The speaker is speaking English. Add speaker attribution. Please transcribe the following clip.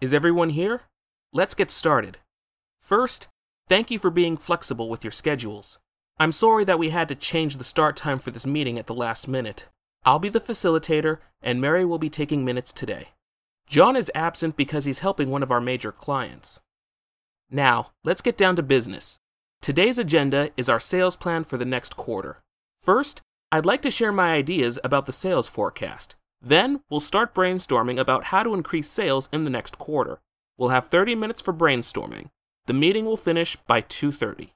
Speaker 1: Is everyone here? Let's get started. First, thank you for being flexible with your schedules. I'm sorry that we had to change the start time for this meeting at the last minute. I'll be the facilitator, and Mary will be taking minutes today. John is absent because he's helping one of our major clients. Now, let's get down to business. Today's agenda is our sales plan for the next quarter. First, I'd like to share my ideas about the sales forecast. Then, we'll start brainstorming about how to increase sales in the next quarter. We'll have 30 minutes for brainstorming. The meeting will finish by 2:30.